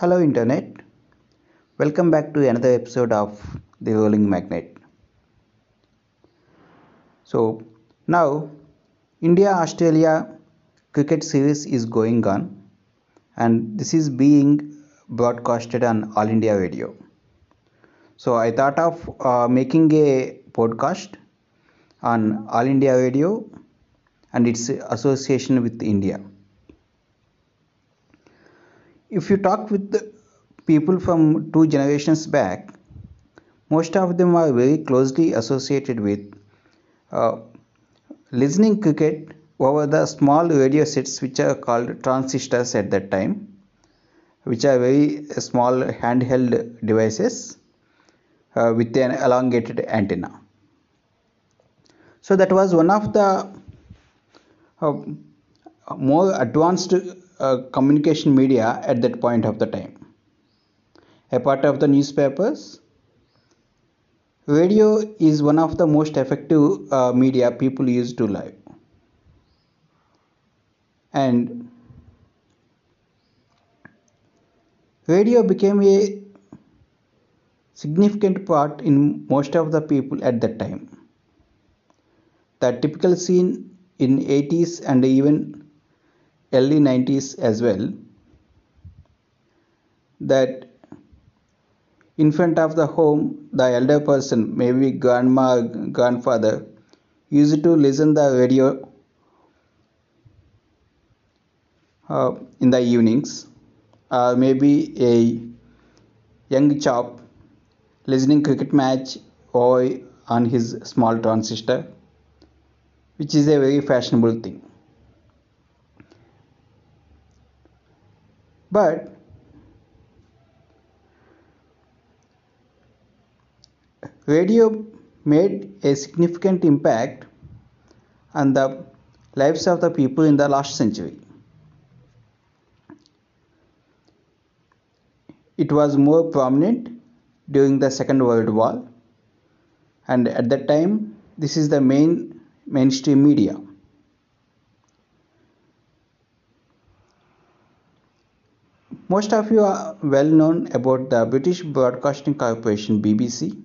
Hello, Internet. Welcome back to another episode of The Rolling Magnet. So, now India Australia cricket series is going on, and this is being broadcasted on All India Radio. So, I thought of uh, making a podcast on All India Radio and its association with India. If you talk with people from two generations back, most of them are very closely associated with uh, listening cricket over the small radio sets which are called transistors at that time, which are very small handheld devices uh, with an elongated antenna. So that was one of the uh, more advanced communication media at that point of the time. A part of the newspapers, radio is one of the most effective uh, media people use to live. And radio became a significant part in most of the people at that time. The typical scene in 80s and even early 90s as well that in front of the home the elder person maybe grandma grandfather used to listen the radio uh, in the evenings or maybe a young chap listening cricket match or on his small transistor which is a very fashionable thing but radio made a significant impact on the lives of the people in the last century. It was more prominent during the Second World War, and at that time, this is the main mainstream media. Most of you are well known about the British Broadcasting Corporation BBC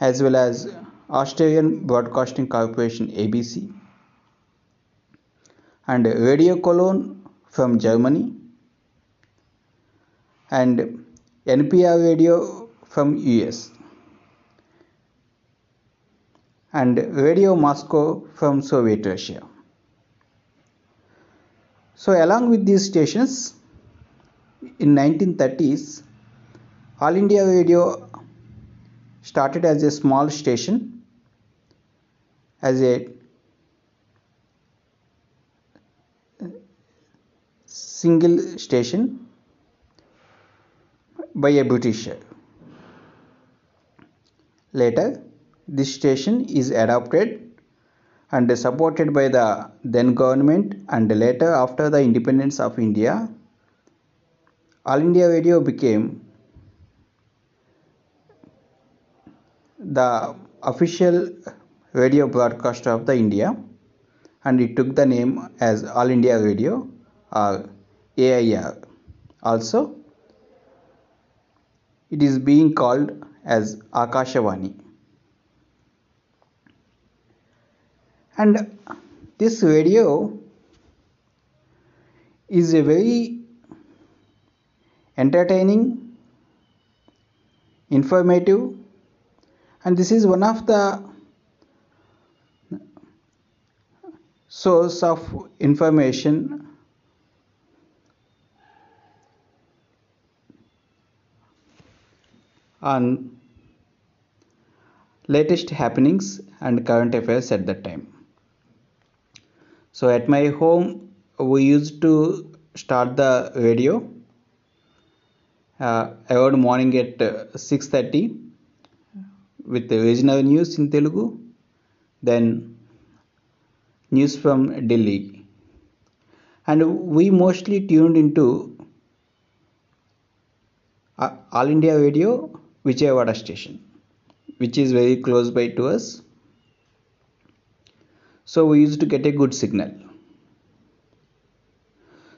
as well as Australian Broadcasting Corporation ABC and Radio Cologne from Germany and NPR Radio from US and Radio Moscow from Soviet Russia. So along with these stations in 1930s All India Radio started as a small station as a single station by a Britisher. Later, this station is adopted and supported by the then government and later after the independence of India, All India Radio became the official radio broadcaster of the India and it took the name as All India Radio or AIR. Also, it is being called as Akashavani. And this radio is a very entertaining, informative, and this is one of the source of information on latest happenings and current affairs at that time. So at my home we used to start the radio uh, around morning at 6:30 with the regional news in Telugu, then news from Delhi. And we mostly tuned into All India Radio Vijayawada station, which is very close by to us. So we used to get a good signal.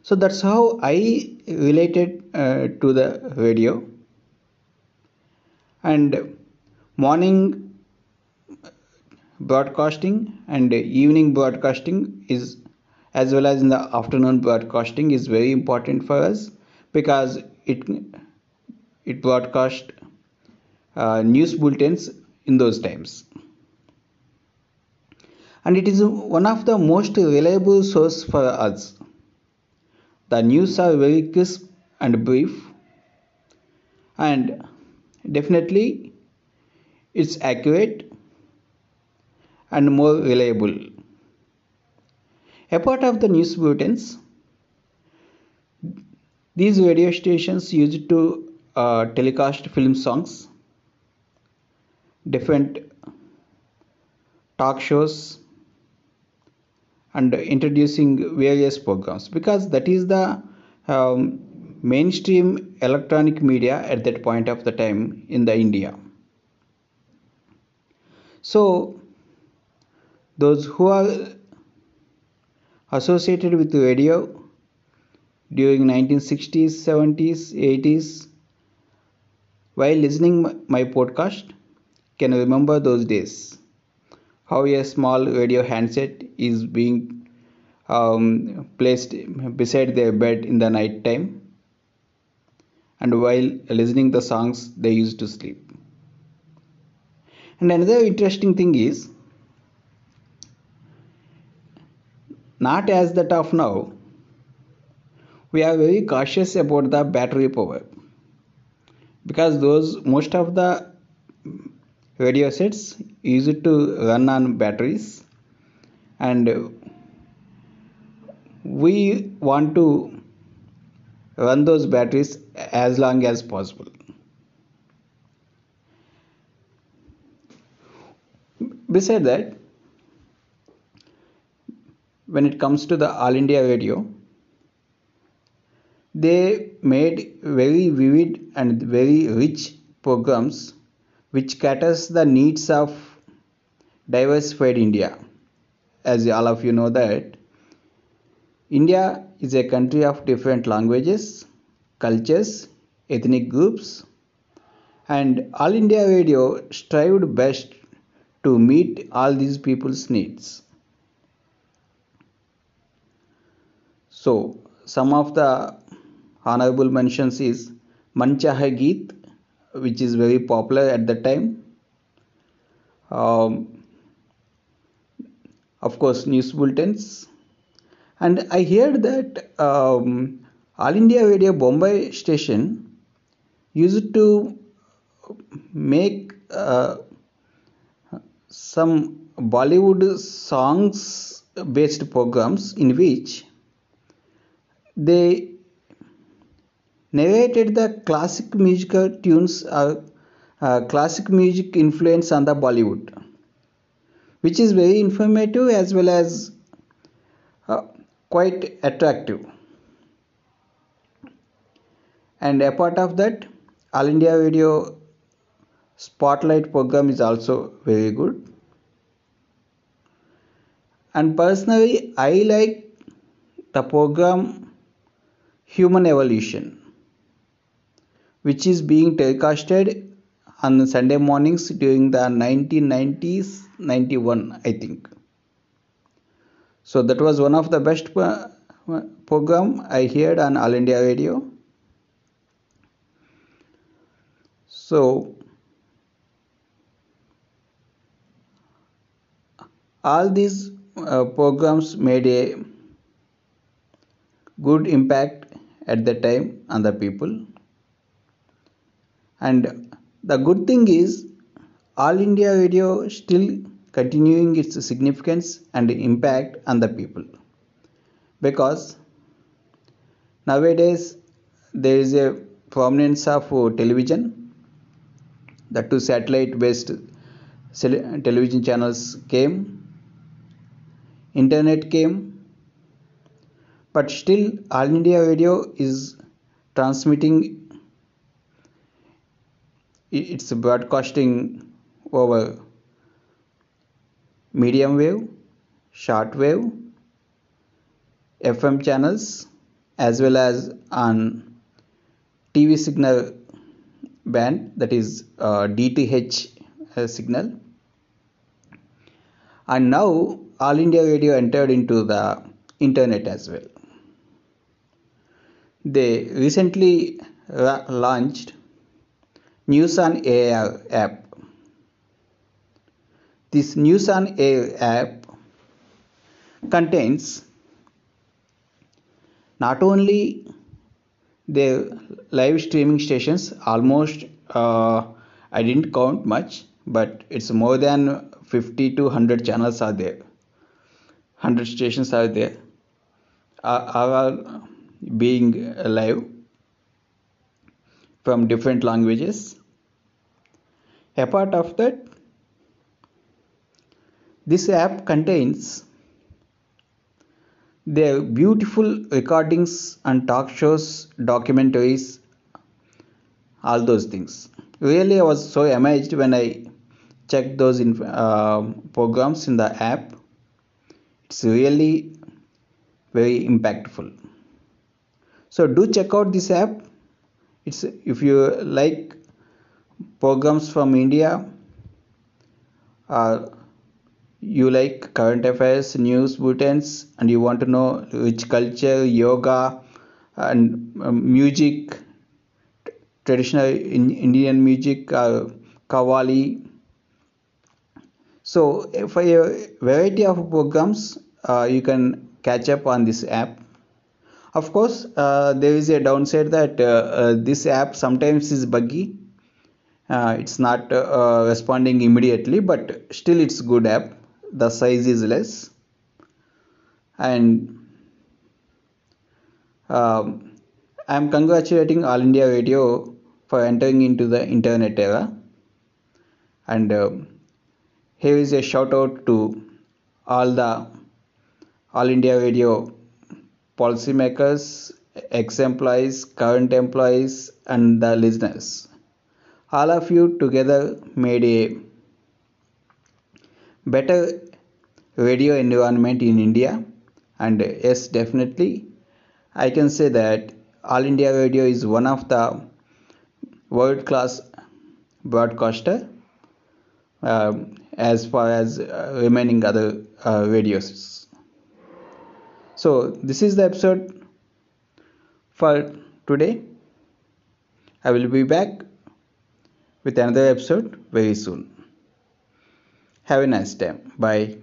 So that's how I related uh, to the radio. And morning broadcasting and evening broadcasting is as well as in the afternoon broadcasting is very important for us because it it broadcast uh, news bulletins in those times. And it is one of the most reliable source for us the news are very crisp and brief and definitely it's accurate and more reliable. Apart of the news bulletins, these radio stations used to uh, telecast film songs, different talk shows, and introducing various programs because that is the um, mainstream electronic media at that point of the time in the India. So those who are associated with radio during 1960s 70s 80s while listening my podcast can remember those days how a small radio handset is being um, placed beside their bed in the night time and while listening the songs they used to sleep. And another interesting thing is not as that of now we are very cautious about the battery power because those most of the radio sets used to run on batteries. And we want to run those batteries as long as possible. Beside that when it comes to the All India Radio, they made very vivid and very rich programs which caters the needs of diversified India. As all of you know that India is a country of different languages, cultures, ethnic groups, and All India Radio strived best to meet all these people's needs. So some of the honorable mentions is Manchahe Geet, which is very popular at the time. Um, of course, news bulletins. And I heard that um, All India Radio Bombay station used to make uh, some Bollywood songs based programs in which they narrated the classic musical tunes or uh, classic music influence on the bollywood which is very informative as well as uh, quite attractive. And apart of that all india radio spotlight program is also very good. And personally i like the program Human Evolution, which is being telecasted on Sunday mornings during the 1990s 91, I think. So that was one of the best program I heard on All India Radio. So all these uh, programs made a good impact at the time on the people and the good thing is all india radio still continuing its significance and impact on the people. Because nowadays there is a prominence of television. The two satellite based television channels came. Internet came. But still all india radio is transmitting it's broadcasting over medium wave short wave fm channels as well as on TV signal band that is uh, DTH uh, signal and now All India Radio entered into the internet as well. They recently launched News on Air app. This News on Air app contains not only the live streaming stations, almost uh, I didn't count much, but it's more than 50 to 100 channels are there, 100 stations are there, are, are being live from different languages. Apart of that, this app contains their beautiful recordings and talk shows, documentaries, all those things. Really, I was so amazed when I checked those in, uh, programs in the app. It's really very impactful. So do check out this app. It's if you like programs from India. Uh, you like current affairs, news bulletins, and you want to know which culture, yoga, and um, music, traditional Indian music, uh. So, for a variety of programs, uh, you can catch up on this app. Of course, uh, there is a downside that uh, uh, this app sometimes is buggy. Uh, it's not responding immediately, but still it's good app. The size is less. And um, I am congratulating All India Radio for entering into the internet era. And uh, here is a shout out to all the All India Radio policymakers, ex employees, current employees, and the listeners. All of you together made a better radio environment in India and yes definitely I can say that All India Radio is one of the world class broadcaster uh, as far as uh, remaining other uh, radios. So this is the episode for today. I will be back with another episode very soon. Have a nice time. Bye.